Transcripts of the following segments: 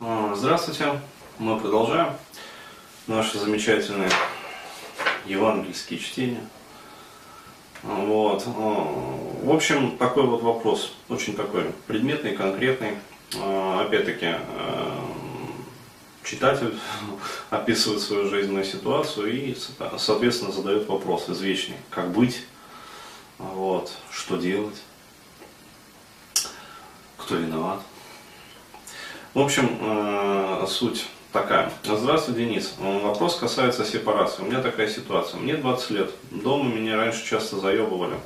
А, Здравствуйте, мы продолжаем наши замечательные евангельские чтения. А, Вот. а, В общем, такой вот вопрос, очень такой предметный, конкретный. Опять-таки, а, читатель описывает свою жизненную ситуацию и, со- соответственно, задает вопрос извечный, как быть, вот, что делать, кто виноват. В общем, э, суть такая. Здравствуй, Денис. Э, Вопрос касается сепарации. У меня такая ситуация. Мне 20 лет. Дома меня раньше часто заебывали.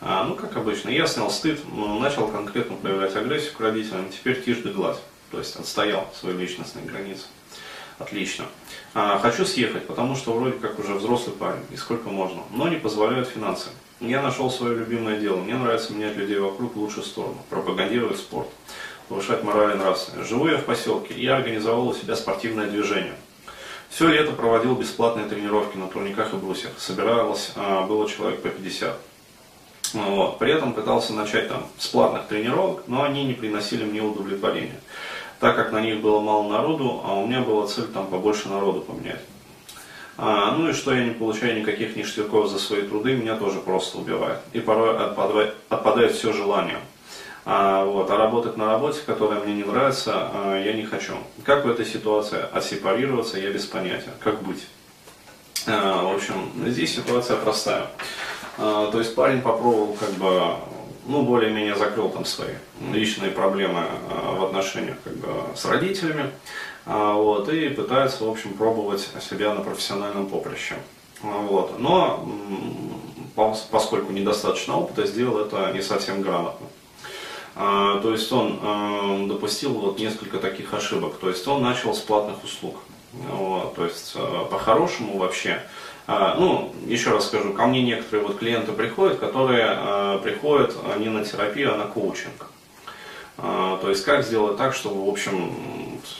А, ну, как обычно. Я снял стыд, но начал конкретно проявлять агрессию к родителям. Теперь тишь да гладь. То есть отстоял свои личностные границы. Отлично. А, хочу съехать, потому что вроде как уже взрослый парень, и сколько можно. Но не позволяют финансы. Я нашел свое любимое дело. Мне нравится менять людей вокруг в лучшую сторону. Пропагандировать спорт. Повышать мораль и нравственность. Живу я в поселке, и я организовал у себя спортивное движение. Все лето проводил бесплатные тренировки на турниках и брусьях. Собиралось, а, было человек по 50. Вот. При этом пытался начать там с платных тренировок, но они не приносили мне удовлетворения. Так как на них было мало народу, а у меня была цель там побольше народу поменять. А, ну и что я не получаю никаких ништяков за свои труды, меня тоже просто убивает. И порой отпадает, отпадает все желание. А, вот, а работать на работе, которая мне не нравится, а, я не хочу. Как в этой ситуации отсепарироваться, я без понятия. Как быть? А, в общем, здесь ситуация простая. А, то есть парень попробовал как бы, ну, более-менее закрыл там свои личные проблемы а, в отношениях как бы с родителями. А, вот, и пытается, в общем, пробовать себя на профессиональном поприще. А, Вот. Но м, пос- поскольку недостаточно опыта, сделал это не совсем грамотно. А, То есть он э, допустил вот несколько таких ошибок. То есть он начал с платных услуг. Вот, то есть э, по-хорошему вообще, а, ну, еще раз скажу, ко мне некоторые вот клиенты приходят, которые э, приходят э, не на терапию, а на коучинг. А, То есть как сделать так, чтобы, в общем,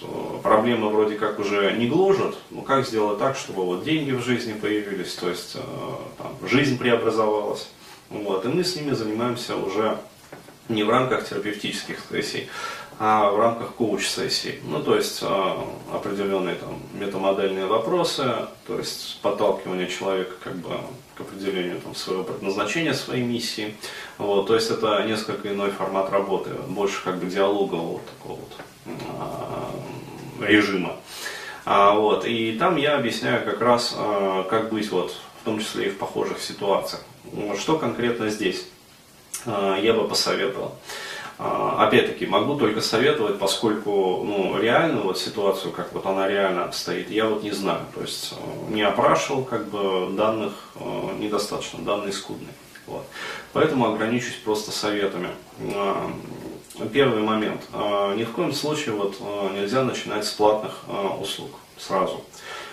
э, проблемы вроде как уже не гложат, но как сделать так, чтобы вот деньги в жизни появились, то есть э, там, жизнь преобразовалась. Вот. И мы с ними занимаемся уже не в рамках терапевтических сессий, а в рамках коуч-сессий. Ну, то есть э, определенные там метамодельные вопросы, то есть подталкивание человека как бы к определению там, своего предназначения, своей миссии. Вот, то есть это несколько иной формат работы, больше как бы диалогового вот такого вот э, режима. А, вот, и там я объясняю как раз, э, как быть вот, в том числе и в похожих ситуациях. Что конкретно здесь я бы посоветовал. А, Опять-таки, могу только советовать, поскольку ну, реально вот ситуацию, как вот она реально обстоит, я вот не знаю. То есть э, не опрашивал, как бы данных недостаточно, данные скудные. Вот. Поэтому ограничусь просто советами. А, Первый момент. А, Ни в коем случае вот, нельзя начинать с платных услуг сразу.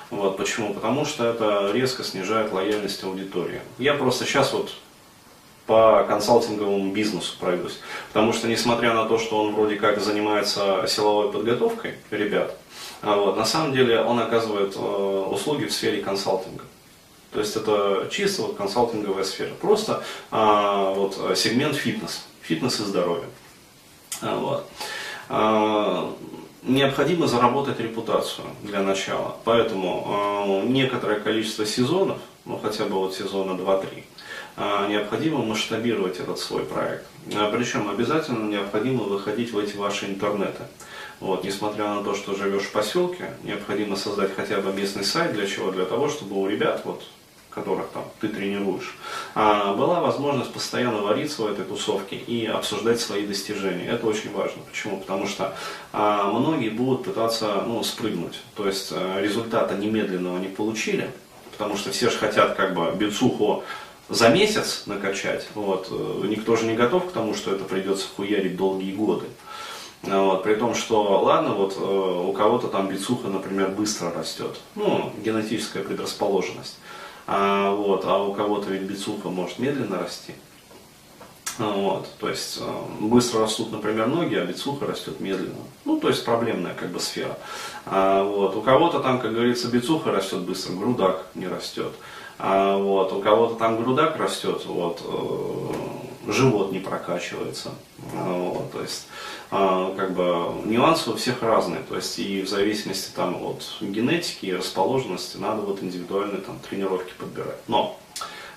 Вот, почему? Потому что это резко снижает лояльность аудитории. Я просто сейчас вот по консалтинговому бизнесу пройдусь. Потому что, несмотря на то, что он вроде как занимается силовой подготовкой ребят, а вот, на самом деле он оказывает э, услуги в сфере консалтинга. То есть это чисто вот консалтинговая сфера. Просто а, вот, сегмент фитнес. Фитнес и здоровье. А, Вот. А, Необходимо заработать репутацию для начала. Поэтому э, некоторое количество сезонов, ну хотя бы вот сезона 2-3, э, необходимо масштабировать этот свой проект. А, Причем обязательно необходимо выходить в эти ваши интернеты. Вот, несмотря на то, что живешь в поселке, необходимо создать хотя бы местный сайт. Для чего? Для того, чтобы у ребят, вот, которых там ты тренируешь, а, была возможность постоянно вариться в этой тусовке и обсуждать свои достижения. Это очень важно. Почему? Потому что а, многие будут пытаться ну, спрыгнуть. То есть а, результата немедленного не получили, потому что все же хотят как бы бицуху за месяц накачать. Вот. Э, Никто же не готов к тому, что это придется хуярить долгие годы. Вот, при том, что, ладно, вот э, у кого-то там бицуха, например, быстро растет, ну, генетическая предрасположенность, а, вот, а у кого-то ведь бицуха может медленно расти. Вот, то есть э, быстро растут, например, ноги, а бицуха растет медленно. Ну, то есть проблемная как бы сфера. А, вот, у кого-то там, как говорится, бицуха растет быстро, грудак не растет. А, вот, у кого-то там грудак растет, вот, э, живот не прокачивается. А, Вот, то есть а, как бы нюансы у всех разные, то есть и в зависимости там от генетики и расположенности надо вот индивидуальные там тренировки подбирать. Но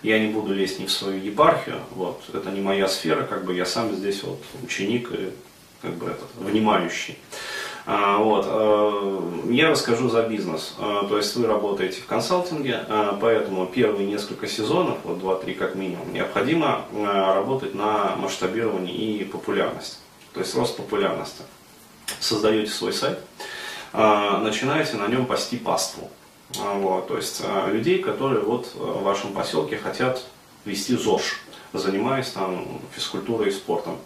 я не буду лезть ни в свою епархию, вот, это не моя сфера, как бы я сам здесь вот ученик и как бы этот, внимающий. А, вот. Э, я расскажу за бизнес. А, то есть вы работаете в консалтинге, а, поэтому первые несколько сезонов, вот 2-3 как минимум, необходимо работать на масштабирование и популярность. То есть рост популярности. Создаете свой сайт, начинаете на нем пасти паству. Вот, то есть людей, которые вот в вашем поселке хотят вести ЗОЖ, занимаясь там физкультурой и спортом.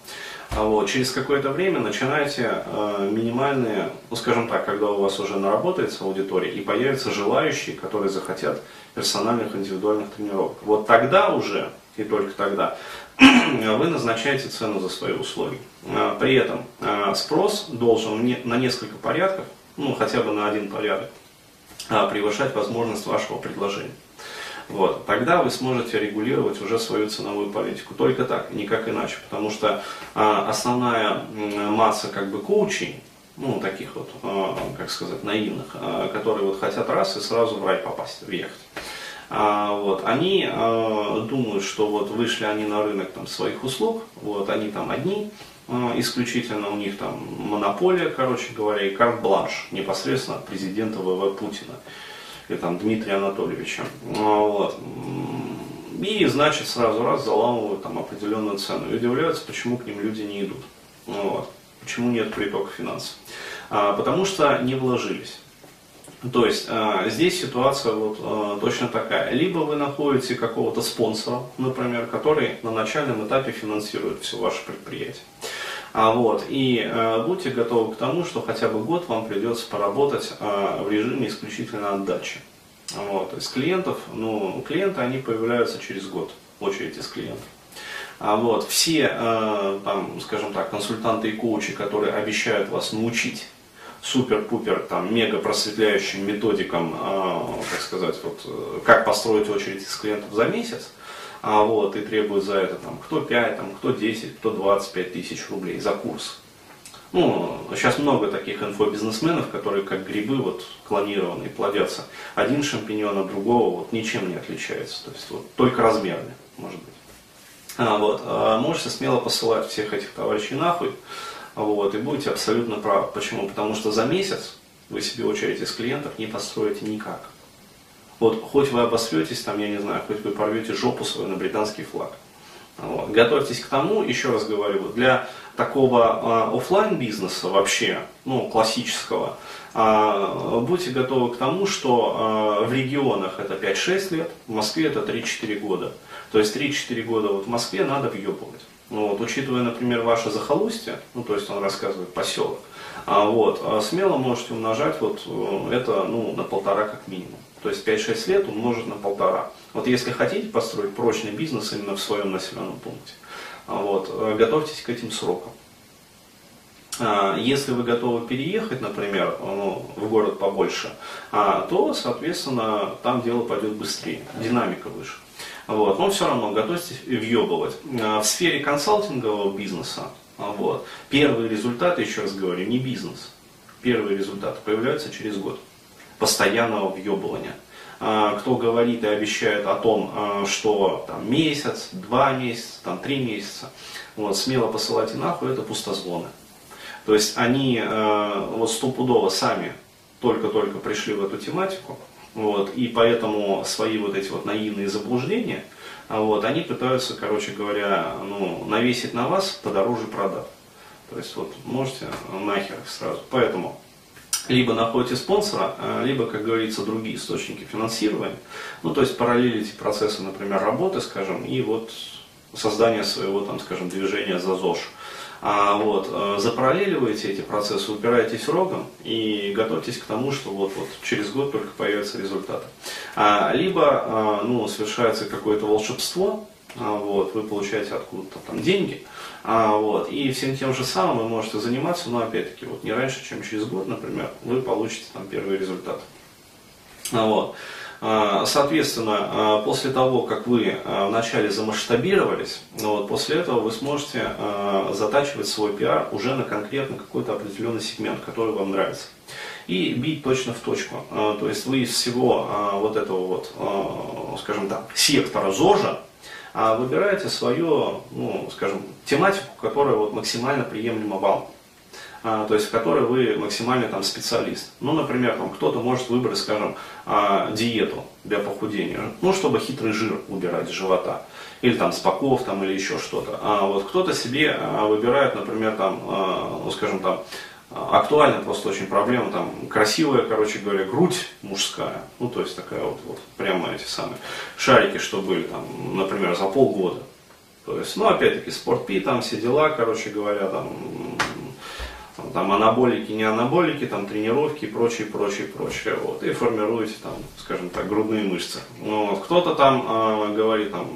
А вот, через какое-то время начинаете э, минимальные, ну скажем так, когда у вас уже наработается аудитория и появятся желающие, которые захотят персональных индивидуальных тренировок. Вот тогда уже, и только тогда, вы назначаете цену за свои услуги. Э, при этом э, спрос должен на несколько порядков, ну хотя бы на один порядок, э, превышать возможность вашего предложения. Вот. Тогда вы сможете регулировать уже свою ценовую политику. Только так, никак иначе. Потому что а, основная масса как бы коучей, ну, таких вот, а, как сказать, наивных, а, которые вот хотят раз и сразу в рай попасть, въехать. А, вот, они а, думают, что вот вышли они на рынок там, своих услуг, вот, они там одни, а, исключительно у них там монополия, короче говоря, и карт-бланш непосредственно от президента ВВ Путина или там Дмитрия Анатольевича. Ну, вот. И, значит, сразу раз заламывают там определенную цену. И удивляются, почему к ним люди не идут. Ну, вот. Почему нет притока финансов. А, потому что не вложились. То есть а, здесь ситуация вот а, точно такая. Либо вы находите какого-то спонсора, например, который на начальном этапе финансирует все ваше предприятие. А, вот, и э, будьте готовы к тому, что хотя бы год вам придется поработать э, в режиме исключительно отдачи. Вот, есть клиентов, ну, клиенты, они появляются через год, очередь из клиентов. А вот, все, э, там, скажем так, консультанты и коучи, которые обещают вас научить супер-пупер, там, мега просветляющим методикам, э, как сказать, вот, э, как построить очередь из клиентов за месяц, а вот, и требует за это там, кто 5, там, кто 10, кто 25 тысяч рублей за курс. Ну, сейчас много таких инфобизнесменов, которые как грибы вот клонированные плодятся. Один шампиньон от другого вот ничем не отличается. То есть вот, только размерами, может быть. А, вот, а можете смело посылать всех этих товарищей нахуй. Вот, и будете абсолютно правы. Почему? Потому что за месяц вы себе очередь из клиентов не построите никак. Вот хоть вы обосретесь, там, я не знаю, хоть вы порвете жопу свою на британский флаг. Вот. Готовьтесь к тому, еще раз говорю, для такого э, офлайн бизнеса вообще, ну, классического, э, будьте готовы к тому, что э, в регионах это 5-6 лет, в Москве это 3-4 года. То есть 3-4 года вот в Москве надо въебывать. Ну, вот, учитывая, например, ваше захолустье, ну, то есть он рассказывает поселок, а, вот, смело можете умножать вот э, это ну, на полтора как минимум. То есть 5-6 лет умножить на полтора. Вот если хотите построить прочный бизнес именно в своем населенном пункте, вот, э, готовьтесь к этим срокам. А, если вы готовы переехать, например, ну, в город побольше, а, то, соответственно, там дело пойдет быстрее, динамика выше. Вот. Но все равно готовьтесь въебывать. А, в сфере консалтингового бизнеса вот, первые результаты, еще раз говорю, не бизнес. Первые результаты появляются через год постоянного въебывания. А, кто говорит и обещает о том, а, что там, месяц, два месяца, там, три месяца, вот, смело посылайте нахуй, это пустозвоны. То есть они а, вот стопудово сами только-только пришли в эту тематику, вот, и поэтому свои вот эти вот наивные заблуждения, вот, они пытаются, короче говоря, ну, навесить на вас подороже продав. То есть вот можете нахер сразу. Поэтому либо находите спонсора, а, либо, как говорится, другие источники финансирования. Ну, то есть параллелите процессы, например, работы, скажем, и вот создание своего, там, скажем, движения за ЗОЖ. А вот, э, запараллеливаете эти процессы, упираетесь рогом и готовьтесь к тому, что вот, вот через год только появятся результаты. А, либо а, ну, совершается какое-то волшебство, вот, вы получаете откуда-то там деньги, а, вот, и всем тем же самым вы можете заниматься, но опять-таки вот не раньше, чем через год, например, вы получите там первый результат. Вот. А, соответственно, а, после того, как вы а, вначале замасштабировались, ну вот, после этого вы сможете затачивать свой пиар уже на конкретно какой-то определенный сегмент, который вам нравится. И бить точно в точку. То есть вы из всего вот этого вот, скажем так, сектора ЗОЖа выбираете свою, ну, скажем, тематику, которая вот максимально приемлема вам. А, то есть в которой вы максимально там специалист. Ну, например, там кто-то может выбрать, скажем, а, диету для похудения, ну, чтобы хитрый жир убирать с живота, или там с там, или еще что-то. А вот кто-то себе а, выбирает, например, там, ну, скажем, там, актуальна просто очень проблема, там, красивая, короче говоря, грудь мужская, ну, то есть такая вот, вот прямо эти самые шарики, что были, там, например, за полгода. То есть, ну, опять-таки, спортпи, там, все дела, короче говоря, там, там анаболики, не анаболики, там тренировки и прочее, прочее, прочее. Вот, и формируете там, скажем так, грудные мышцы. Ну, вот, кто-то там э, говорит там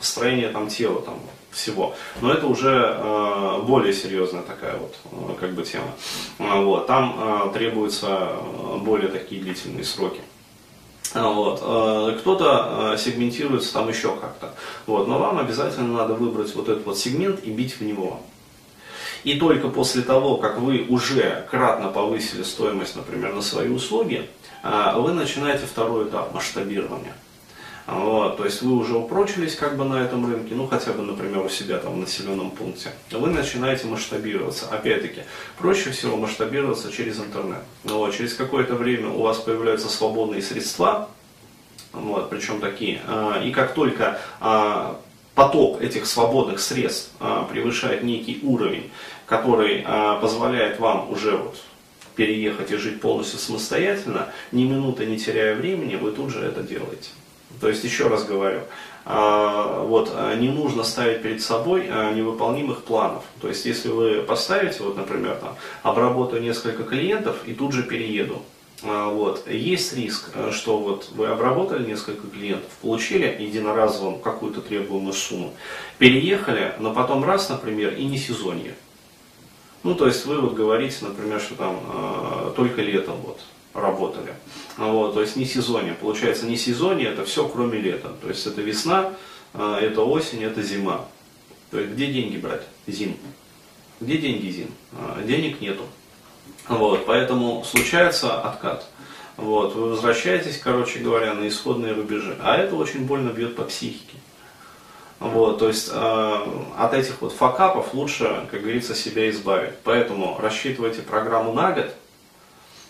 строение там тела, там всего. Но это уже э, более серьезная такая вот э, как бы тема. Э, вот, там э, требуются более такие длительные сроки. Вот. Кто-то сегментируется там еще как-то. Вот. Но вам обязательно надо выбрать вот этот вот сегмент и бить в него. И только после того, как вы уже кратно повысили стоимость, например, на свои услуги, вы начинаете второй этап масштабирования. Вот, то есть вы уже упрочились как бы на этом рынке, ну хотя бы, например, у себя там в населенном пункте. Вы начинаете масштабироваться. Опять-таки, проще всего масштабироваться через интернет. Вот, через какое-то время у вас появляются свободные средства, вот, причем такие. А, и как только а, поток этих свободных средств а, превышает некий уровень, который позволяет вам уже вот переехать и жить полностью самостоятельно, ни минуты не теряя времени, вы тут же это делаете. То есть, еще раз говорю, а, вот, не нужно ставить перед собой невыполнимых планов. То есть, если вы поставите, вот, например, там, обработаю несколько клиентов и тут же перееду, а, вот. Есть риск, что вот вы обработали несколько клиентов, получили единоразово какую-то требуемую сумму, переехали, но потом раз, например, и не сезонье. Ну, то есть вы вот говорите, например, что там э, только летом вот работали. Вот, то есть не сезонье. Получается, не сезонье, это все кроме лета. То есть это весна, э, это осень, это зима. То есть где деньги брать? Зим. Где деньги зим? Э, денег нету. Вот, поэтому случается откат. Вот, вы возвращаетесь, короче говоря, на исходные рубежи. А это очень больно бьет по психике. Вот, то есть э, от этих вот факапов лучше, как говорится, себя избавить. Поэтому рассчитывайте программу на год,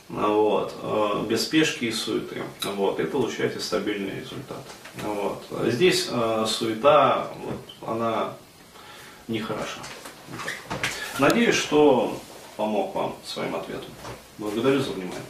вот, э, без спешки и суеты. Вот, и получаете стабильный результат. Вот. Здесь э, суета, вот, она нехороша. Надеюсь, что помог вам своим ответом. Благодарю за внимание.